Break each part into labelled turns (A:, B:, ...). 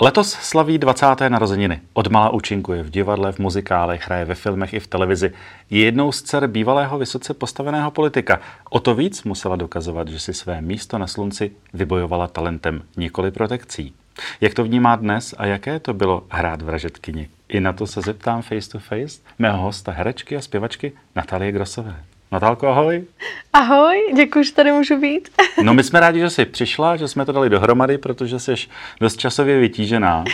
A: Letos slaví 20. narozeniny. Odmala účinkuje v divadle, v muzikálech, hraje ve filmech i v televizi. Je jednou z dcer bývalého vysoce postaveného politika. O to víc musela dokazovat, že si své místo na slunci vybojovala talentem, nikoli protekcí. Jak to vnímá dnes a jaké to bylo hrát vražetkyni? I na to se zeptám face to face mého hosta herečky a zpěvačky Natalie Grosové. Natálko, ahoj.
B: Ahoj, děkuji, že tady můžu být.
A: no my jsme rádi, že jsi přišla, že jsme to dali dohromady, protože jsi dost časově vytížená.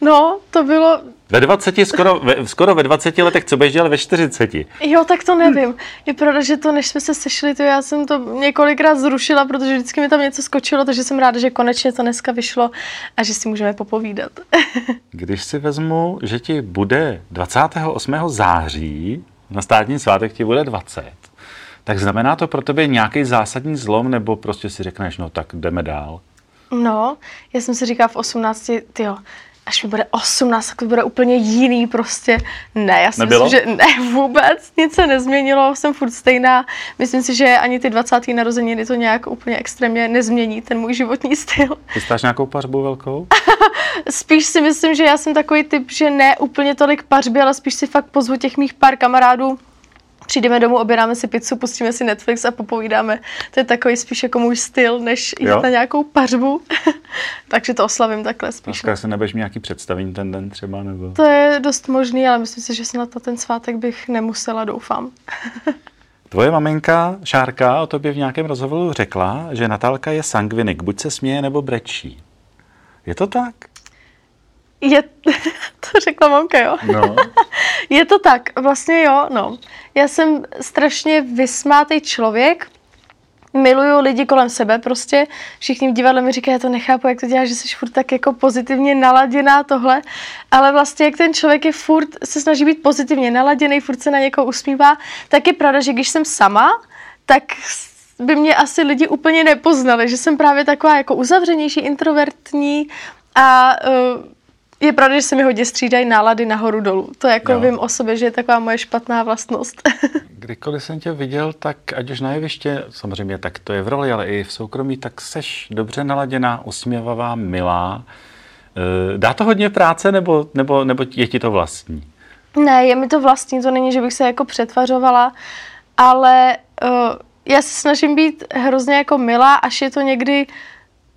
B: No, to bylo...
A: Ve 20, skoro ve, skoro ve 20 letech, co budeš dělat ve 40?
B: Jo, tak to nevím. Je pravda, že to, než jsme se sešli, to já jsem to několikrát zrušila, protože vždycky mi tam něco skočilo, takže jsem ráda, že konečně to dneska vyšlo a že si můžeme popovídat.
A: Když si vezmu, že ti bude 28. září, na státní svátek ti bude 20, tak znamená to pro tebe nějaký zásadní zlom, nebo prostě si řekneš, no tak jdeme dál?
B: No, já jsem si říkala v 18, jo, až mi bude 18, tak to bude úplně jiný prostě. Ne, já si Nebylo? myslím, že ne, vůbec, nic se nezměnilo, jsem furt stejná. Myslím si, že ani ty 20. narozeniny to nějak úplně extrémně nezmění, ten můj životní styl.
A: Chystáš nějakou pařbu velkou?
B: spíš si myslím, že já jsem takový typ, že ne úplně tolik pařby, ale spíš si fakt pozvu těch mých pár kamarádů, přijdeme domů, objednáme si pizzu, pustíme si Netflix a popovídáme. To je takový spíš jako můj styl, než jít jo? na nějakou pařbu. Takže to oslavím takhle spíš.
A: Dneska se nebudeš nějaký představení ten den třeba? Nebo...
B: To je dost možný, ale myslím si, že se na to ten svátek bych nemusela, doufám.
A: Tvoje maminka Šárka o tobě v nějakém rozhovoru řekla, že Natálka je sangvinik, buď se směje nebo brečí. Je to tak?
B: Je, to řekla mamka, jo? No. Je to tak, vlastně jo, no. Já jsem strašně vysmátý člověk, miluju lidi kolem sebe prostě. Všichni v divadle mi říkají, já to nechápu, jak to děláš, že jsi furt tak jako pozitivně naladěná tohle. Ale vlastně jak ten člověk je furt, se snaží být pozitivně naladěný, furt se na někoho usmívá, tak je pravda, že když jsem sama, tak by mě asi lidi úplně nepoznali, že jsem právě taková jako uzavřenější, introvertní a uh, je pravda, že se mi hodně střídají nálady nahoru dolů. To jako jo. vím o sobě, že je taková moje špatná vlastnost.
A: Kdykoliv jsem tě viděl, tak ať už na jeviště, samozřejmě tak to je v roli, ale i v soukromí, tak seš dobře naladěná, usměvavá, milá. Eh, dá to hodně práce, nebo, nebo, nebo je ti to vlastní?
B: Ne, je mi to vlastní, to není, že bych se jako přetvařovala, ale uh, já se snažím být hrozně jako milá, až je to někdy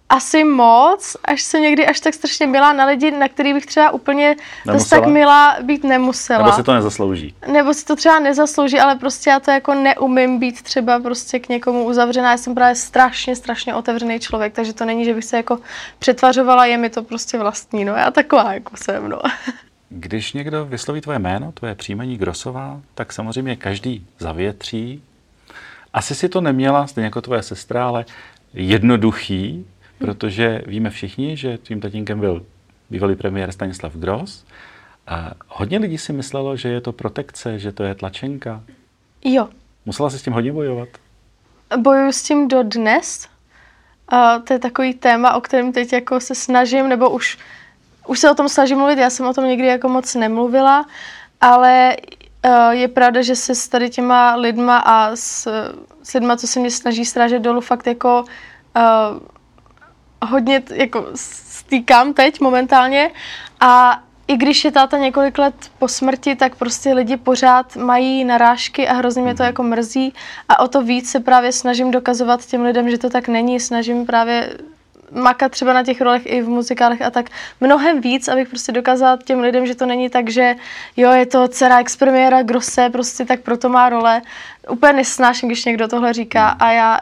B: asi moc, až se někdy až tak strašně milá na lidi, na který bych třeba úplně dost tak milá být nemusela.
A: Nebo si to nezaslouží.
B: Nebo si to třeba nezaslouží, ale prostě já to jako neumím být třeba prostě k někomu uzavřená. Já jsem právě strašně, strašně otevřený člověk, takže to není, že bych se jako přetvařovala, je mi to prostě vlastní, no já taková jako jsem, no.
A: Když někdo vysloví tvoje jméno, tvoje příjmení Grosová, tak samozřejmě každý zavětří. Asi si to neměla, stejně jako tvoje sestra, ale jednoduchý, protože víme všichni, že tvým tatínkem byl bývalý premiér Stanislav Gross. A hodně lidí si myslelo, že je to protekce, že to je tlačenka.
B: Jo.
A: Musela si s tím hodně bojovat?
B: Bojuju s tím do dnes. A to je takový téma, o kterém teď jako se snažím, nebo už, už se o tom snažím mluvit, já jsem o tom nikdy jako moc nemluvila, ale uh, je pravda, že se s tady těma lidma a s, s lidma, co se mě snaží strážet dolů, fakt jako uh, hodně jako stýkám teď momentálně a i když je táta několik let po smrti, tak prostě lidi pořád mají narážky a hrozně mě to jako mrzí. A o to víc se právě snažím dokazovat těm lidem, že to tak není, snažím právě makat třeba na těch rolech i v muzikálech a tak mnohem víc, abych prostě dokázala těm lidem, že to není tak, že jo, je to dcera expremiéra Grosse, prostě tak proto má role. Úplně nesnáším, když někdo tohle říká. A já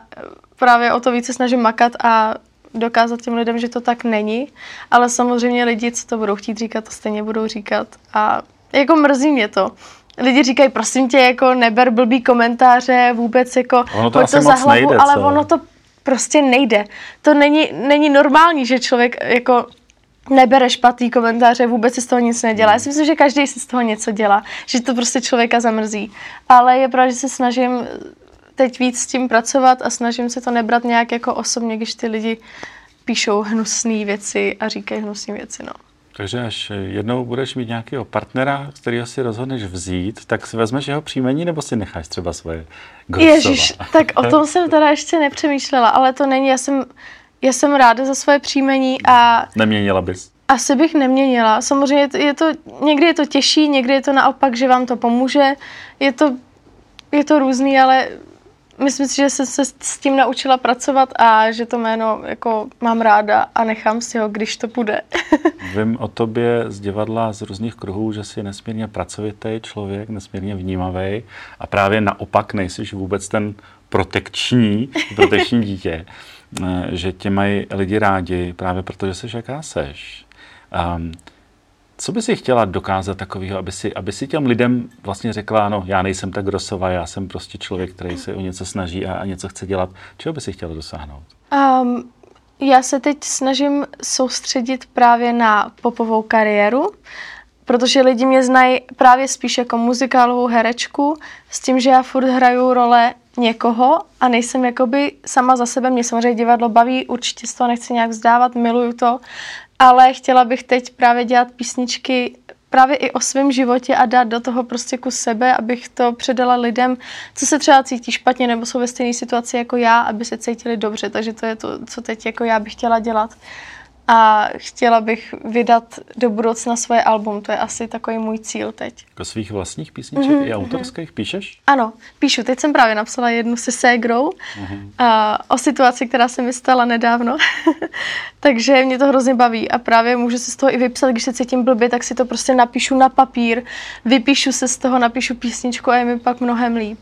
B: právě o to více snažím makat a dokázat těm lidem, že to tak není, ale samozřejmě lidi, co to budou chtít říkat, to stejně budou říkat a jako mrzí mě to. Lidi říkají, prosím tě, jako neber blbý komentáře, vůbec jako
A: ono to, to za hlavu, nejde,
B: ale ono to prostě nejde. To není, není normální, že člověk jako nebere špatný komentáře, vůbec si z toho nic nedělá. Já si myslím, že každý si z toho něco dělá, že to prostě člověka zamrzí. Ale je pravda, že se snažím teď víc s tím pracovat a snažím se to nebrat nějak jako osobně, když ty lidi píšou hnusné věci a říkají hnusné věci. No.
A: Takže až jednou budeš mít nějakého partnera, kterého si rozhodneš vzít, tak si vezmeš jeho příjmení nebo si necháš třeba svoje Grosova?
B: Ježíš, tak o tom jsem teda ještě nepřemýšlela, ale to není, já jsem, já jsem ráda za svoje příjmení a...
A: Neměnila bys?
B: Asi bych neměnila. Samozřejmě je to, někdy je to těžší, někdy je to naopak, že vám to pomůže. Je to, je to různý, ale myslím si, že jsem se s tím naučila pracovat a že to jméno jako mám ráda a nechám si ho, když to bude.
A: Vím o tobě z divadla, z různých kruhů, že jsi nesmírně pracovitý člověk, nesmírně vnímavý a právě naopak nejsi vůbec ten protekční, protekční dítě, eh, že tě mají lidi rádi právě protože jsi jaká seš. Um, co by si chtěla dokázat takového, aby si, aby si těm lidem vlastně řekla, no já nejsem tak grosová, já jsem prostě člověk, který se o něco snaží a, a něco chce dělat. Čeho by si chtěla dosáhnout?
B: Um, já se teď snažím soustředit právě na popovou kariéru, protože lidi mě znají právě spíš jako muzikálovou herečku, s tím, že já furt hraju role někoho a nejsem jakoby sama za sebe. Mě samozřejmě divadlo baví, určitě z toho nechci nějak vzdávat, miluju to, ale chtěla bych teď právě dělat písničky právě i o svém životě a dát do toho prostě kus sebe, abych to předala lidem, co se třeba cítí špatně nebo jsou ve stejné situaci jako já, aby se cítili dobře. Takže to je to, co teď jako já bych chtěla dělat a chtěla bych vydat do budoucna svoje album. To je asi takový můj cíl teď.
A: Jako svých vlastních písniček mm-hmm. i autorských píšeš?
B: Ano, píšu. Teď jsem právě napsala jednu se Ségrou mm-hmm. a, o situaci, která se mi stala nedávno. Takže mě to hrozně baví a právě můžu se z toho i vypsat, když se cítím blbě, tak si to prostě napíšu na papír, vypíšu se z toho, napíšu písničku a je mi pak mnohem líp.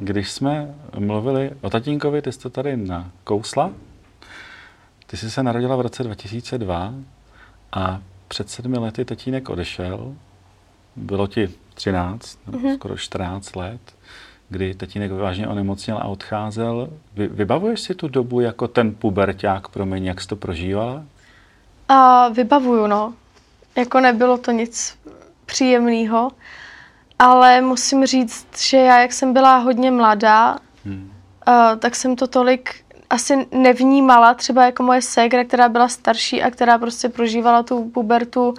A: Když jsme mluvili o tatínkovi, ty jsi to tady na kousla, ty jsi se narodila v roce 2002 a před sedmi lety tatínek odešel. Bylo ti 13, mm-hmm. skoro 14 let, kdy tatínek vážně onemocněl a odcházel. Vy, vybavuješ si tu dobu jako ten puberták, promiň, jak jsi to prožívala?
B: A vybavuju, no. Jako nebylo to nic příjemného, ale musím říct, že já, jak jsem byla hodně mladá, hmm. uh, tak jsem to tolik asi nevnímala třeba jako moje ségra, která byla starší a která prostě prožívala tu pubertu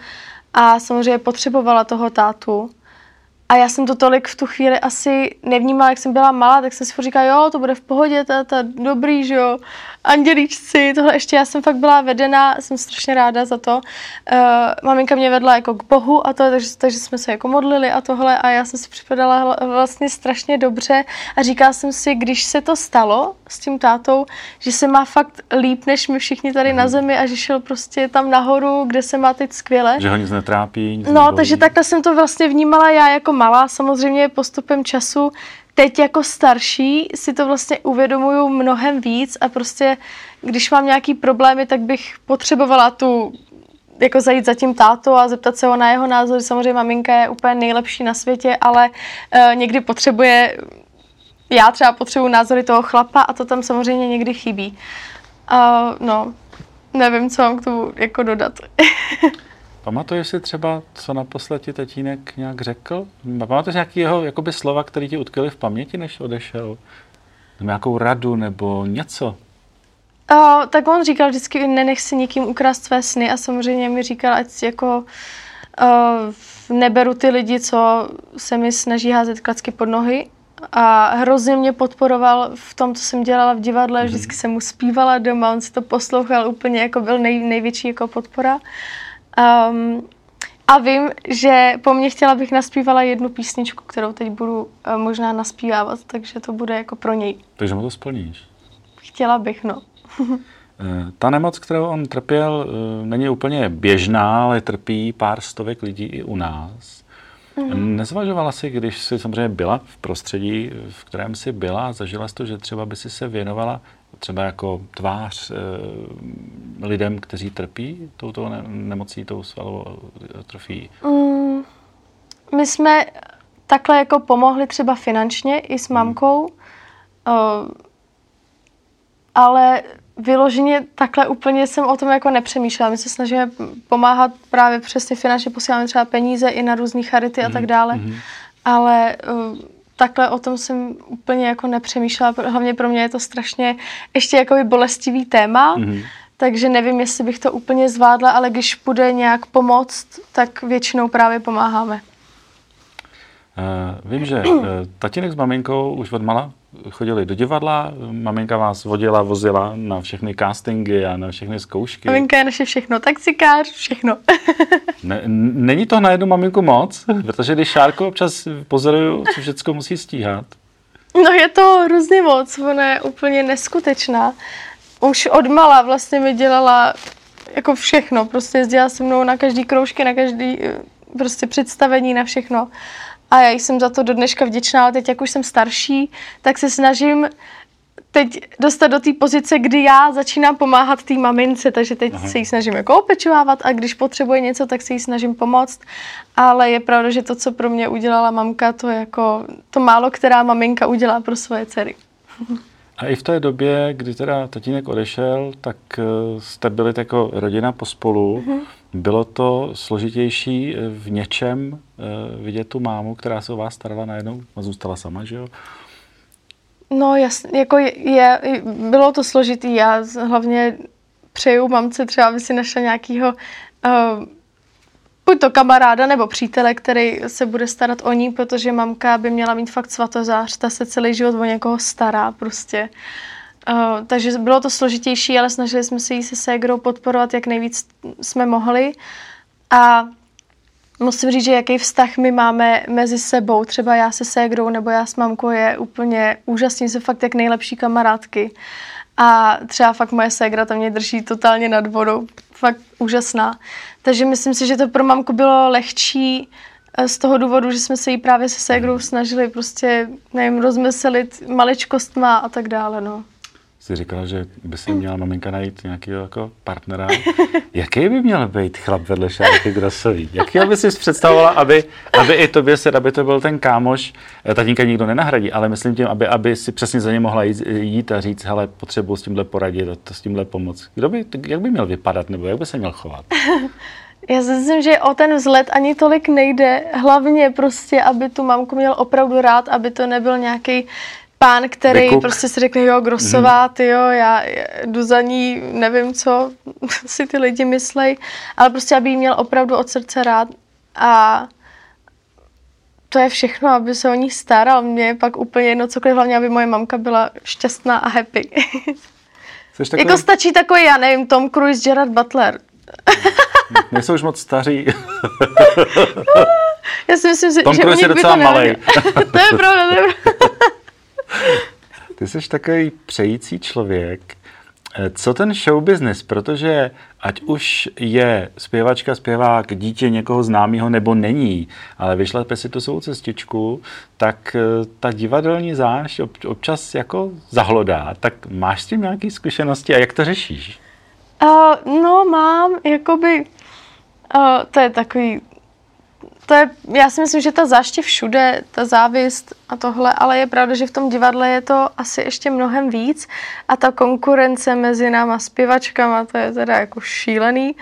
B: a samozřejmě potřebovala toho tátu. A já jsem to tolik v tu chvíli asi nevnímala, jak jsem byla malá, tak jsem si říkala, jo, to bude v pohodě, to je dobrý, že jo, andělíčci, tohle ještě já jsem fakt byla vedena, jsem strašně ráda za to. Uh, maminka mě vedla jako k Bohu a to, takže, takže jsme se jako modlili a tohle a já jsem si připadala vlastně strašně dobře a říkala jsem si, když se to stalo s tím tátou, že se má fakt líp než my všichni tady na mhm. zemi a že šel prostě tam nahoru, kde se má teď skvěle.
A: Že ho nic netrápí, nic
B: No, nebolí. takže takhle jsem to vlastně vnímala já jako malá, samozřejmě postupem času teď jako starší si to vlastně uvědomuju mnohem víc a prostě, když mám nějaký problémy, tak bych potřebovala tu jako zajít za tím tátou a zeptat se ho na jeho názor. Samozřejmě maminka je úplně nejlepší na světě, ale uh, někdy potřebuje, já třeba potřebuji názory toho chlapa a to tam samozřejmě někdy chybí. Uh, no, nevím, co mám k tomu jako dodat.
A: Pamatuješ si třeba, co naposled ti tatínek nějak řekl? Pamatuješ nějaký jeho jakoby, slova, které ti utkvěly v paměti, než odešel? Nebo nějakou radu nebo něco?
B: Uh, tak on říkal vždycky, nenech si nikým ukrást své sny a samozřejmě mi říkal, ať jako uh, neberu ty lidi, co se mi snaží házet klacky pod nohy a hrozně mě podporoval v tom, co jsem dělala v divadle, mm-hmm. vždycky jsem mu zpívala doma, on si to poslouchal úplně, jako byl nej, největší jako podpora. Um, a vím, že po mně chtěla bych naspívala jednu písničku, kterou teď budu uh, možná naspívávat, takže to bude jako pro něj.
A: Takže mu to splníš?
B: Chtěla bych, no.
A: Eh, ta nemoc, kterou on trpěl, eh, není úplně běžná, ale trpí pár stovek lidí i u nás. Mm-hmm. Nezvažovala si, když jsi samozřejmě byla v prostředí, v kterém jsi byla, zažila jsi to, že třeba by si se věnovala třeba jako tvář e, lidem, kteří trpí touto ne- nemocí, tou svalovou atrofií? Mm,
B: my jsme takhle jako pomohli třeba finančně i s hmm. mamkou, hmm. uh, ale vyloženě takhle úplně jsem o tom jako nepřemýšlela. My se snažíme pomáhat právě přesně finančně, posíláme třeba peníze i na různé charity a tak hmm. dále, mm-hmm. ale uh, takhle o tom jsem úplně jako nepřemýšlela. Hlavně pro mě je to strašně ještě jako bolestivý téma, mm-hmm. takže nevím, jestli bych to úplně zvládla, ale když bude nějak pomoct, tak většinou právě pomáháme.
A: Vím, že uh, tatínek s maminkou už od mala chodili do divadla, maminka vás vodila, vozila na všechny castingy a na všechny zkoušky.
B: Maminka je naše všechno, taxikář, všechno.
A: ne, není to na jednu maminku moc, protože když Šárku občas pozoruju, co všechno musí stíhat.
B: No je to hrozně moc, ona je úplně neskutečná. Už od mala vlastně mi dělala jako všechno, prostě jezdila se mnou na každý kroužky, na každý eh, prostě představení, na všechno. A já jsem za to do dneška vděčná, ale teď, jak už jsem starší, tak se snažím teď dostat do té pozice, kdy já začínám pomáhat té mamince, takže teď Aha. se jí snažím jako opečovávat a když potřebuje něco, tak se jí snažím pomoct. Ale je pravda, že to, co pro mě udělala mamka, to je jako to málo, která maminka udělá pro svoje dcery.
A: A i v té době, kdy teda tatínek odešel, tak eh, jste byli jako rodina pospolu. Mm-hmm. Bylo to složitější eh, v něčem uh, vidět tu mámu, která se o vás starala najednou a zůstala sama, že jo?
B: No jasně, jako je, bylo to složitý. Já hlavně přeju mamce třeba, aby si našla nějakýho uh, buď to kamaráda nebo přítele, který se bude starat o ní, protože mamka by měla mít fakt svatozář, ta se celý život o někoho stará prostě. Uh, takže bylo to složitější, ale snažili jsme se jí se ségrou podporovat, jak nejvíc jsme mohli. A musím říct, že jaký vztah my máme mezi sebou, třeba já se ségrou nebo já s mamkou je úplně úžasný, se fakt jak nejlepší kamarádky. A třeba fakt moje ségra tam mě drží totálně nad vodou, fakt úžasná. Takže myslím si, že to pro mamku bylo lehčí eh, z toho důvodu, že jsme se jí právě se ségrou snažili prostě, nevím, rozmyslit maličkostma a tak dále, no
A: jsi říkala, že by si měla maminka najít nějakého jako partnera. Jaký by měl být chlap vedle Šárky Grosový? Jaký by si představovala, aby, aby i tobě se, aby to byl ten kámoš, eh, tatínka nikdo nenahradí, ale myslím tím, aby, aby si přesně za ně mohla jít, jít a říct, hele, potřebuji s tímhle poradit, to, s tímhle pomoct. Kdo by, jak by měl vypadat, nebo jak by se měl chovat?
B: Já si myslím, že o ten vzhled ani tolik nejde. Hlavně prostě, aby tu mamku měl opravdu rád, aby to nebyl nějaký pán, který Vykuk. prostě si řekne, jo, Grosová, ty jo, já jdu za ní, nevím, co si ty lidi myslej, ale prostě, aby jí měl opravdu od srdce rád a to je všechno, aby se o ní staral. Mě je pak úplně jedno cokoliv, hlavně, aby moje mamka byla šťastná a happy. takový... Jako stačí takový, já nevím, Tom Cruise, Gerard Butler.
A: Nejsou už moc staří.
B: já si myslím, že,
A: Tom
B: že
A: Cruise je docela malý.
B: to je pravda, to je pravda.
A: Ty jsi takový přející člověk. Eh, co ten show business? Protože ať už je zpěvačka, zpěvák, dítě někoho známého nebo není, ale vyšla si tu svou cestičku, tak eh, ta divadelní záž občas jako zahlodá. Tak máš s tím nějaké zkušenosti a jak to řešíš?
B: Uh, no mám, jakoby, uh, to je takový to je, já si myslím, že ta záště všude, ta závist a tohle, ale je pravda, že v tom divadle je to asi ještě mnohem víc a ta konkurence mezi náma zpěvačkama, to je teda jako šílený.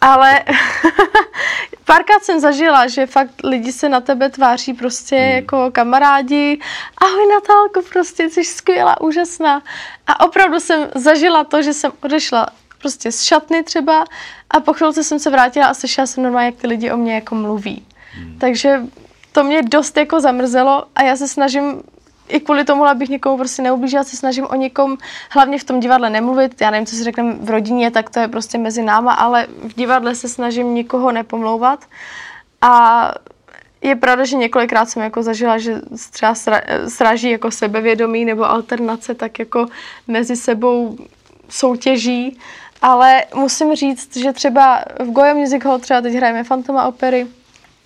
B: Ale párkrát jsem zažila, že fakt lidi se na tebe tváří prostě hmm. jako kamarádi. Ahoj Natálko, prostě jsi skvělá, úžasná. A opravdu jsem zažila to, že jsem odešla prostě z šatny třeba a po chvilce jsem se vrátila a slyšela jsem normálně, jak ty lidi o mě jako mluví. Hmm. Takže to mě dost jako zamrzelo a já se snažím i kvůli tomu, abych někomu prostě neublížila, se snažím o někom hlavně v tom divadle nemluvit. Já nevím, co si řekneme v rodině, tak to je prostě mezi náma, ale v divadle se snažím nikoho nepomlouvat. A je pravda, že několikrát jsem jako zažila, že třeba sraží jako sebevědomí nebo alternace, tak jako mezi sebou soutěží. Ale musím říct, že třeba v Goya Music Hall třeba teď hrajeme Fantoma opery,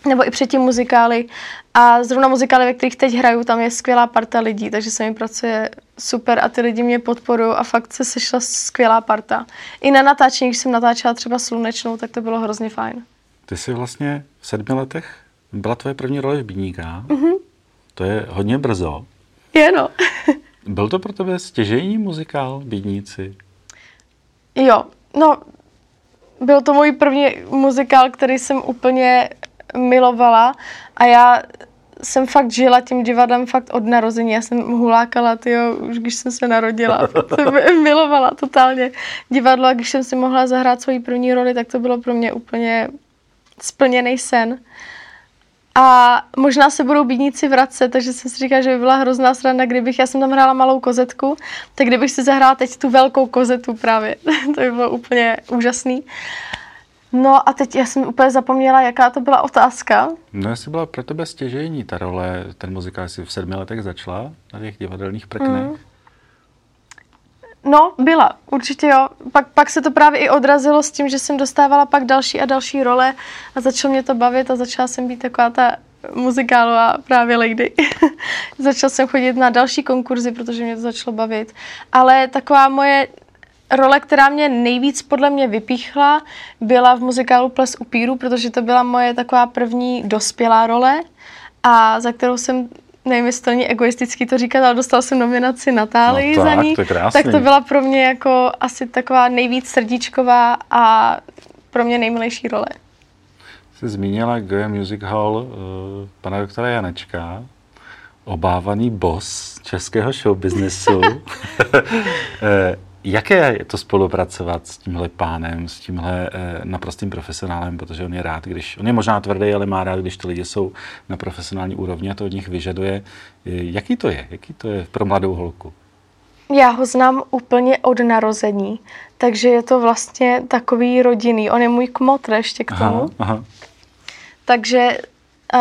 B: nebo i předtím muzikály. A zrovna muzikály, ve kterých teď hraju, tam je skvělá parta lidí, takže se mi pracuje super a ty lidi mě podporují a fakt se sešla skvělá parta. I na natáčení, když jsem natáčela třeba slunečnou, tak to bylo hrozně fajn.
A: Ty jsi vlastně v sedmi letech byla tvoje první role v Bídníka. Mm-hmm. To je hodně brzo.
B: Je no.
A: Byl to pro tebe stěžejní muzikál Bídníci?
B: Jo, no, byl to můj první muzikál, který jsem úplně milovala a já jsem fakt žila tím divadlem fakt od narození. Já jsem hulákala, tyjo, už když jsem se narodila. jsem milovala totálně divadlo a když jsem si mohla zahrát svoji první roli, tak to bylo pro mě úplně splněný sen. A možná se budou bídníci vracet, takže jsem si říkala, že by byla hrozná sranda, kdybych, já jsem tam hrála malou kozetku, tak kdybych si zahrála teď tu velkou kozetu právě, to by bylo úplně úžasný. No a teď já jsem úplně zapomněla, jaká to byla otázka.
A: No jestli byla pro tebe stěžení ta role, ten muzikál jsi v sedmi letech začala na těch divadelních prknech? Mm.
B: No, byla, určitě jo. Pak, pak se to právě i odrazilo s tím, že jsem dostávala pak další a další role a začalo mě to bavit a začala jsem být taková ta muzikálová právě lady. Začala jsem chodit na další konkurzy, protože mě to začalo bavit. Ale taková moje role, která mě nejvíc podle mě vypíchla, byla v muzikálu Ples upíru, protože to byla moje taková první dospělá role a za kterou jsem nevím, jestli to není egoistický to říkat, ale dostala jsem nominaci Natálii no, tak, za ní.
A: To
B: tak to byla pro mě jako asi taková nejvíc srdíčková a pro mě nejmilejší role.
A: Jsi zmínila Goya Music Hall uh, pana doktora Janečka, obávaný boss českého showbiznesu. Jaké je to spolupracovat s tímhle pánem, s tímhle eh, naprostým profesionálem, protože on je rád, když, on je možná tvrdý, ale má rád, když ty lidi jsou na profesionální úrovni a to od nich vyžaduje. Eh, jaký to je? Jaký to je pro mladou holku?
B: Já ho znám úplně od narození, takže je to vlastně takový rodinný. On je můj kmotr ještě k tomu. Aha, aha. Takže uh,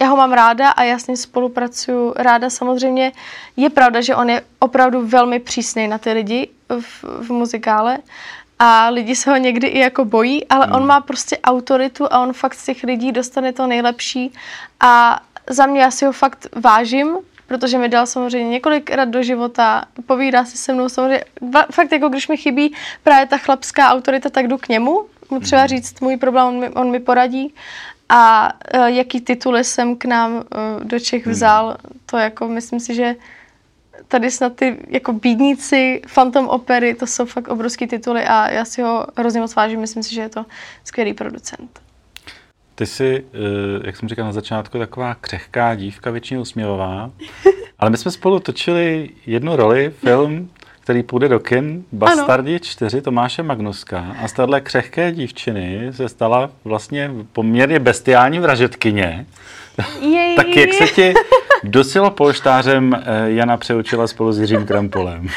B: já ho mám ráda a já s ním spolupracuju ráda. Samozřejmě je pravda, že on je opravdu velmi přísný na ty lidi v, v muzikále a lidi se ho někdy i jako bojí, ale hmm. on má prostě autoritu a on fakt z těch lidí dostane to nejlepší a za mě já si ho fakt vážím, protože mi dal samozřejmě několik rad do života, povídá si se mnou samozřejmě, fakt jako když mi chybí právě ta chlapská autorita, tak jdu k němu, mu třeba hmm. říct můj problém, on mi, on mi poradí a uh, jaký tituly jsem k nám uh, do Čech hmm. vzal, hmm. to jako myslím si, že tady snad ty jako bídníci, Phantom opery, to jsou fakt obrovský tituly a já si ho hrozně moc vážím, myslím si, že je to skvělý producent.
A: Ty jsi, eh, jak jsem říkal na začátku, taková křehká dívka, většinou usměvavá, ale my jsme spolu točili jednu roli, film, který půjde do kin, Bastardi ano. 4 Tomáše Magnuska a z téhle křehké dívčiny se stala vlastně poměrně bestiální vražetkyně. Jej. tak jak se ti dosilo polštářem eh, Jana přeučila spolu s Jiřím Krampolem?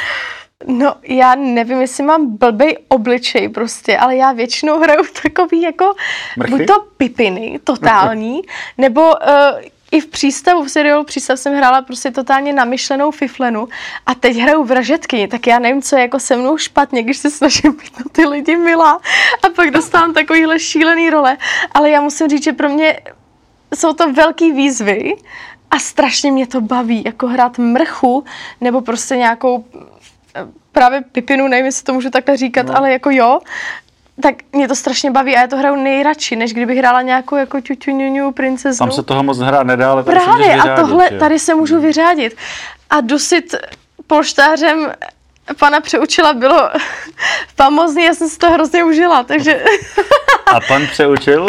B: No, já nevím, jestli mám blbej obličej prostě, ale já většinou hraju takový jako Mrchy? buď to pipiny totální, nebo uh, i v přístavu, v seriálu Přístav jsem hrála prostě totálně namyšlenou fiflenu a teď hraju vražetky, tak já nevím, co je jako se mnou špatně, když se snažím být na ty lidi milá a pak dostávám takovýhle šílený role, ale já musím říct, že pro mě jsou to velký výzvy a strašně mě to baví, jako hrát mrchu nebo prostě nějakou eh, právě pipinu, nevím, jestli to můžu takhle říkat, no. ale jako jo, tak mě to strašně baví a já to hraju nejradši, než kdybych hrála nějakou jako ťuťu princeznu.
A: Tam se toho moc hrát nedá, ale
B: tady Právě, se vyřádit, a tohle je. tady se můžu hmm. vyřádit. A dusit polštářem pana přeučila bylo famozní, já jsem si to hrozně užila, takže...
A: A pan přeučil?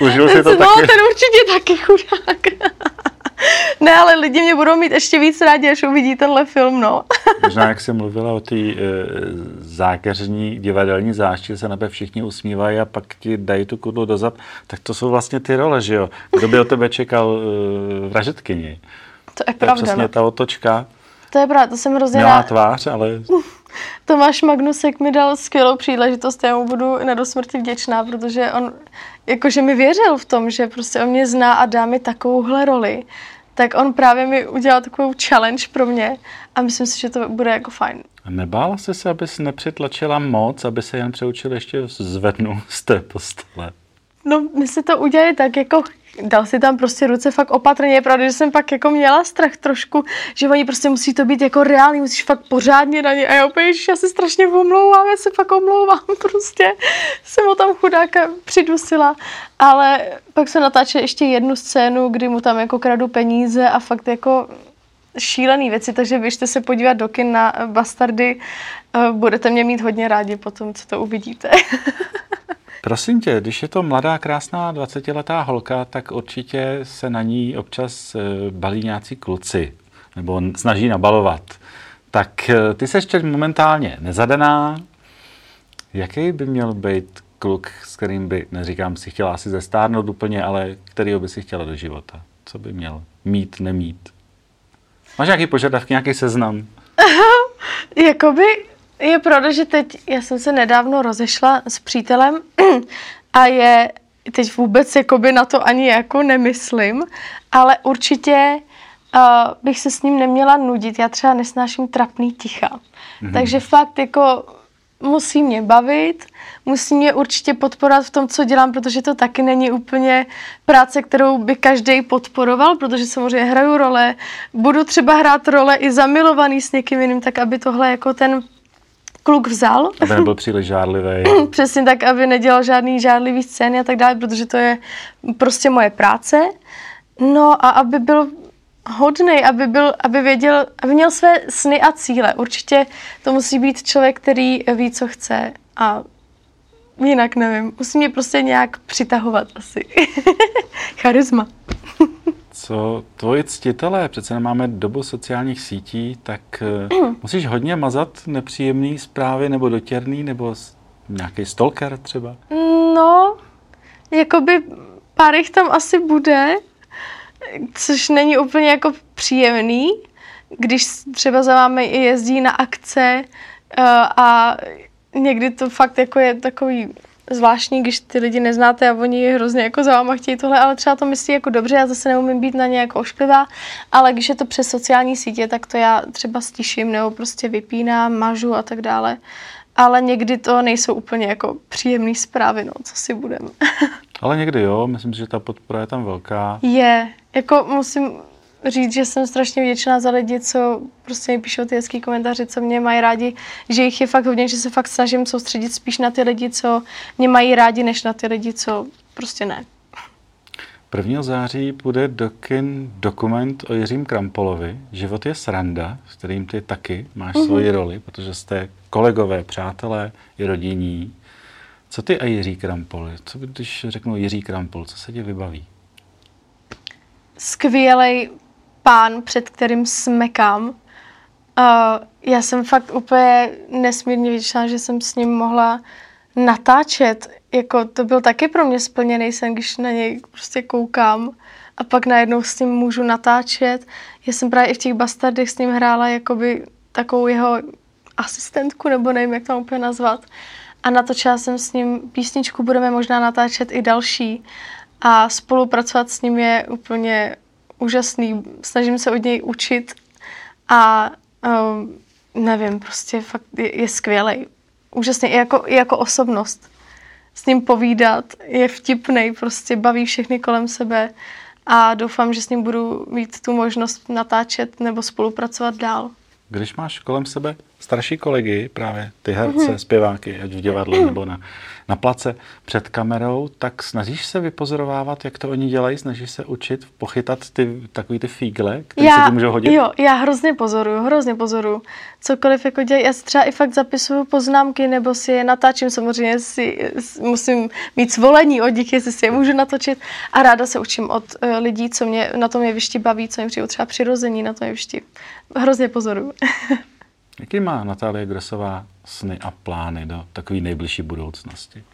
A: Užil si to
B: no,
A: taky?
B: No, ten určitě taky chudák. Ne, ale lidi mě budou mít ještě víc rádi, až uvidí tenhle film, no.
A: Možná, jak jsem mluvila o té e, zákeřní divadelní zášti, se nebe všichni usmívají a pak ti dají tu kudlu dozad, tak to jsou vlastně ty role, že jo? Kdo by o tebe čekal e, vražetkyni?
B: To je pravda. To je
A: přesně
B: no.
A: ta otočka.
B: To je pravda, to jsem hrozně
A: Měla tvář, ale...
B: Tomáš Magnusek mi dal skvělou příležitost, já mu budu na dosmrti vděčná, protože on jakože mi věřil v tom, že prostě on mě zná a dá mi takovouhle roli, tak on právě mi udělal takovou challenge pro mě a myslím si, že to bude jako fajn.
A: Nebála jsi se, abys nepřitlačila moc, aby se jen přeučil ještě zvednout z té postele?
B: No, my si to udělali tak jako dal si tam prostě ruce fakt opatrně, pravda, že jsem pak jako měla strach trošku, že oni prostě musí to být jako reálný, musíš fakt pořádně na ně a já úplně, já se strašně omlouvám, já se fakt omlouvám, prostě jsem o tam chudáka přidusila, ale pak se natáčeli ještě jednu scénu, kdy mu tam jako kradu peníze a fakt jako šílený věci, takže běžte se podívat do kin na Bastardy, eh, budete mě mít hodně rádi po tom, co to uvidíte.
A: Prosím tě, když je to mladá, krásná 20-letá holka, tak určitě se na ní občas eh, balí nějací kluci nebo snaží nabalovat. Tak eh, ty se ještě momentálně nezadaná. Jaký by měl být kluk, s kterým by, neříkám si, chtěla asi zestárnout úplně, ale kterýho by si chtěla do života? Co by měl mít, nemít? Máš nějaký požadavky, nějaký seznam?
B: Jakoby je pravda, že teď, já jsem se nedávno rozešla s přítelem a je, teď vůbec jakoby na to ani jako nemyslím, ale určitě uh, bych se s ním neměla nudit. Já třeba nesnáším trapný ticha. Mm-hmm. Takže fakt jako musí mě bavit, musí mě určitě podporovat v tom, co dělám, protože to taky není úplně práce, kterou by každý podporoval, protože samozřejmě hraju role, budu třeba hrát role i zamilovaný s někým jiným, tak aby tohle jako ten kluk vzal.
A: Aby nebyl příliš žádlivý.
B: Přesně tak, aby nedělal žádný žádlivý scény a tak dále, protože to je prostě moje práce. No a aby byl hodný, aby, byl, aby věděl, aby měl své sny a cíle. Určitě to musí být člověk, který ví, co chce a jinak nevím. Musí mě prostě nějak přitahovat asi. Charisma.
A: Co tvoji ctitelé, přece nemáme dobu sociálních sítí, tak eh, musíš hodně mazat nepříjemný zprávy nebo dotěrný, nebo nějaký stalker třeba?
B: No, jakoby pár jich tam asi bude, což není úplně jako příjemný, když třeba za vámi i jezdí na akce uh, a někdy to fakt jako je takový zvláštní, když ty lidi neznáte a oni hrozně jako za váma chtějí tohle, ale třeba to myslí jako dobře, já zase neumím být na ně jako ošklivá, ale když je to přes sociální sítě, tak to já třeba stiším nebo prostě vypínám, mažu a tak dále. Ale někdy to nejsou úplně jako příjemné zprávy, no, co si budeme.
A: ale někdy jo, myslím si, že ta podpora je tam velká.
B: Je, jako musím říct, že jsem strašně vděčná za lidi, co prostě mi píšou ty hezký komentáře, co mě mají rádi, že jich je fakt hodně, že se fakt snažím soustředit spíš na ty lidi, co mě mají rádi, než na ty lidi, co prostě ne.
A: 1. září bude do kin dokument o Jiřím Krampolovi. Život je sranda, s kterým ty taky máš mm-hmm. svoji roli, protože jste kolegové, přátelé i rodiní. Co ty a Jiří Krampol? Co když řeknu Jiří Krampol, co se ti vybaví?
B: skvělý pán, před kterým smekám. Uh, já jsem fakt úplně nesmírně vděčná, že jsem s ním mohla natáčet. Jako to byl taky pro mě splněný sen, když na něj prostě koukám a pak najednou s ním můžu natáčet. Já jsem právě i v těch Bastardech s ním hrála jakoby takovou jeho asistentku, nebo nevím, jak to úplně nazvat. A natočila jsem s ním písničku, budeme možná natáčet i další a spolupracovat s ním je úplně úžasný. Snažím se od něj učit a um, nevím, prostě fakt je, je skvělý. Úžasný i jako, i jako osobnost. S ním povídat, je vtipný, prostě baví všechny kolem sebe a doufám, že s ním budu mít tu možnost natáčet nebo spolupracovat dál.
A: Když máš kolem sebe starší kolegy, právě ty herce, mm-hmm. zpěváky, ať v divadle nebo na, na place před kamerou, tak snažíš se vypozorovávat, jak to oni dělají, snažíš se učit, pochytat ty takový ty fígle, které se ti můžou hodit?
B: Jo, já hrozně pozoruju, hrozně pozoruju. Cokoliv jako dělají, já si třeba i fakt zapisuju poznámky, nebo si je natáčím, samozřejmě si musím mít svolení od nich, jestli si je můžu natočit a ráda se učím od uh, lidí, co mě na tom jevišti baví, co mi přijde třeba přirození na tom jevišti. Hrozně pozoruju.
A: Jaký má Natálie Grosová sny a plány do takové nejbližší budoucnosti?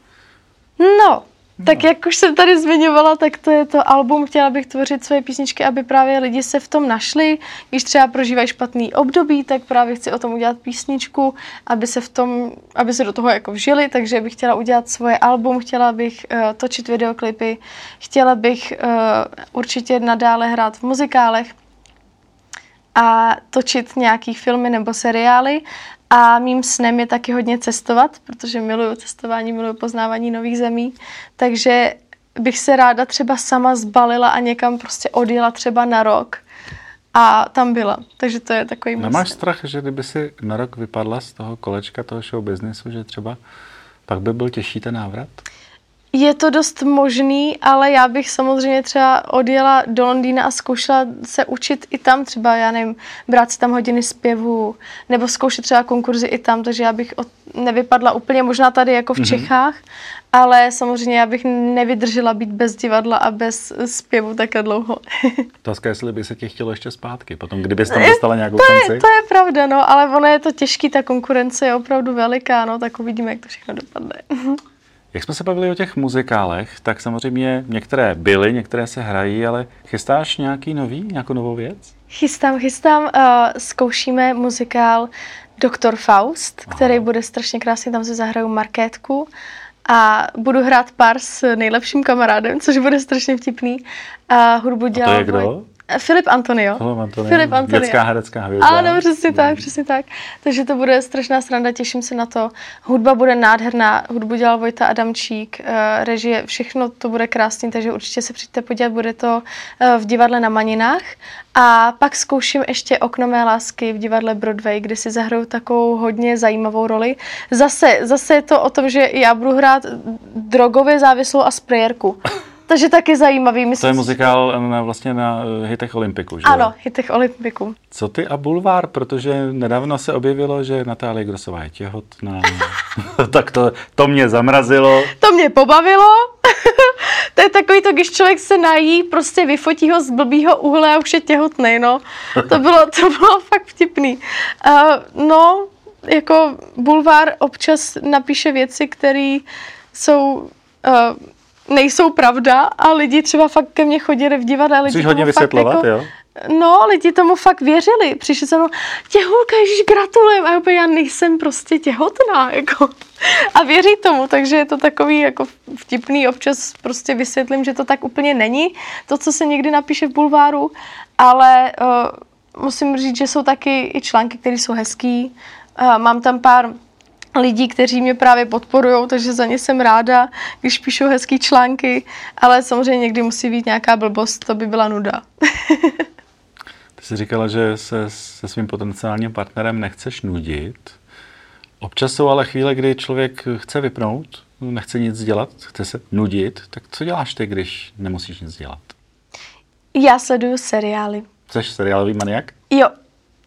B: No, tak no. jak už jsem tady zmiňovala, tak to je to album. Chtěla bych tvořit svoje písničky, aby právě lidi se v tom našli. Když třeba prožívají špatný období, tak právě chci o tom udělat písničku, aby se v tom, aby se do toho jako vžili, takže bych chtěla udělat svoje album, chtěla bych uh, točit videoklipy, chtěla bych uh, určitě nadále hrát v muzikálech, a točit nějaký filmy nebo seriály. A mým snem je taky hodně cestovat, protože miluju cestování, miluju poznávání nových zemí. Takže bych se ráda třeba sama zbalila a někam prostě odjela třeba na rok a tam byla. Takže to je takový
A: Nemáš strach, že kdyby si na rok vypadla z toho kolečka toho show businessu, že třeba pak by byl těžší ten návrat?
B: Je to dost možný, ale já bych samozřejmě třeba odjela do Londýna a zkoušela se učit i tam třeba, já nevím, brát si tam hodiny zpěvu, nebo zkoušet třeba konkurzy i tam, takže já bych od, nevypadla úplně možná tady jako v mm-hmm. Čechách, ale samozřejmě já bych nevydržela být bez divadla a bez zpěvu také dlouho.
A: Otázka, jestli by se tě chtělo ještě zpátky, potom kdybys tam dostala nějakou
B: to
A: šanci.
B: Je, to je pravda, no, ale ono je to těžký, ta konkurence je opravdu veliká, no, tak uvidíme, jak to všechno dopadne.
A: Jak jsme se bavili o těch muzikálech, tak samozřejmě některé byly, některé se hrají, ale chystáš nějaký nový, nějakou novou věc?
B: Chystám, chystám. Uh, zkoušíme muzikál Doktor Faust, Aha. který bude strašně krásný, tam si zahraju markétku a budu hrát pár s nejlepším kamarádem, což bude strašně vtipný. A hudbu dělal...
A: A to je kdo?
B: Filip Antonio.
A: Filip Antonio.
B: Filip Antonio.
A: Dětská herecká hvězda.
B: Ano, přesně tak, přesně tak. Takže to bude strašná sranda, těším se na to. Hudba bude nádherná, hudbu dělal Vojta Adamčík, uh, režie, všechno to bude krásný, takže určitě se přijďte podívat, bude to uh, v divadle na Maninách. A pak zkouším ještě Okno mé lásky v divadle Broadway, kde si zahraju takovou hodně zajímavou roli. Zase, zase je to o tom, že já budu hrát drogově závislou a sprayerku. Takže taky zajímavý.
A: Myslím, to je muzikál na, vlastně na eh, hitech Olympiku, že
B: Ano, hitech Olympiku.
A: Co ty a Bulvár, protože nedávno se objevilo, že Natálie Grosová je těhotná. tak to, to mě zamrazilo.
B: To mě pobavilo. to je takový to, když člověk se nají, prostě vyfotí ho z blbýho úhle a už je těhotný, no. To bylo, to bylo fakt vtipný. Uh, no, jako Bulvár občas napíše věci, které jsou uh, nejsou pravda a lidi třeba fakt ke mně chodili v divadle. Lidi
A: Musíš hodně vysvětlovat, jako, jo?
B: No, lidi tomu fakt věřili. Přišli se mnou, těhulka, ježiš, gratulujem. A já, já nejsem prostě těhotná, jako. A věří tomu, takže je to takový jako vtipný. Občas prostě vysvětlím, že to tak úplně není, to, co se někdy napíše v bulváru, ale uh, musím říct, že jsou taky i články, které jsou hezký. Uh, mám tam pár lidí, kteří mě právě podporují, takže za ně jsem ráda, když píšou hezký články, ale samozřejmě někdy musí být nějaká blbost, to by byla nuda.
A: Ty jsi říkala, že se se svým potenciálním partnerem nechceš nudit. Občas jsou ale chvíle, kdy člověk chce vypnout, nechce nic dělat, chce se nudit. Tak co děláš ty, když nemusíš nic dělat?
B: Já sleduju seriály.
A: Jsi seriálový maniak?
B: Jo,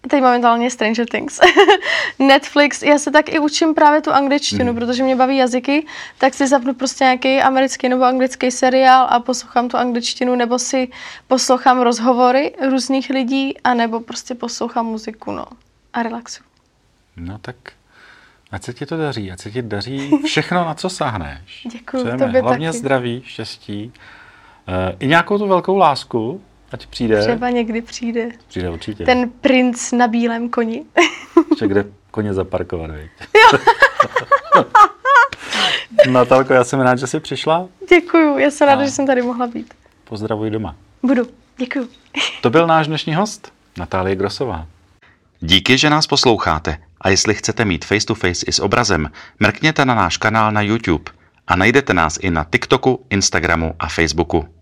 B: teď momentálně Stranger Things. Netflix, já se tak i učím právě tu angličtinu, mm. protože mě baví jazyky, tak si zapnu prostě nějaký americký nebo anglický seriál a poslouchám tu angličtinu, nebo si poslouchám rozhovory různých lidí, a nebo prostě poslouchám muziku, no. A relaxu.
A: No tak Ať se ti to daří, ať se ti daří všechno, na co sáhneš.
B: Děkuji, Přejeme tobě
A: hlavně
B: taky.
A: zdraví, štěstí. Uh, I nějakou tu velkou lásku, Ať přijde.
B: Třeba někdy přijde.
A: Přijde určitě.
B: Ten princ na bílém koni.
A: Ještě kde koně zaparkovat, veď? Natálko, já jsem rád, že jsi přišla.
B: Děkuju, já jsem ráda, že jsem tady mohla být.
A: Pozdravuj doma.
B: Budu, děkuju.
A: To byl náš dnešní host, Natálie Grosová. Díky, že nás posloucháte a jestli chcete mít face to face i s obrazem, mrkněte na náš kanál na YouTube a najdete nás i na TikToku, Instagramu a Facebooku.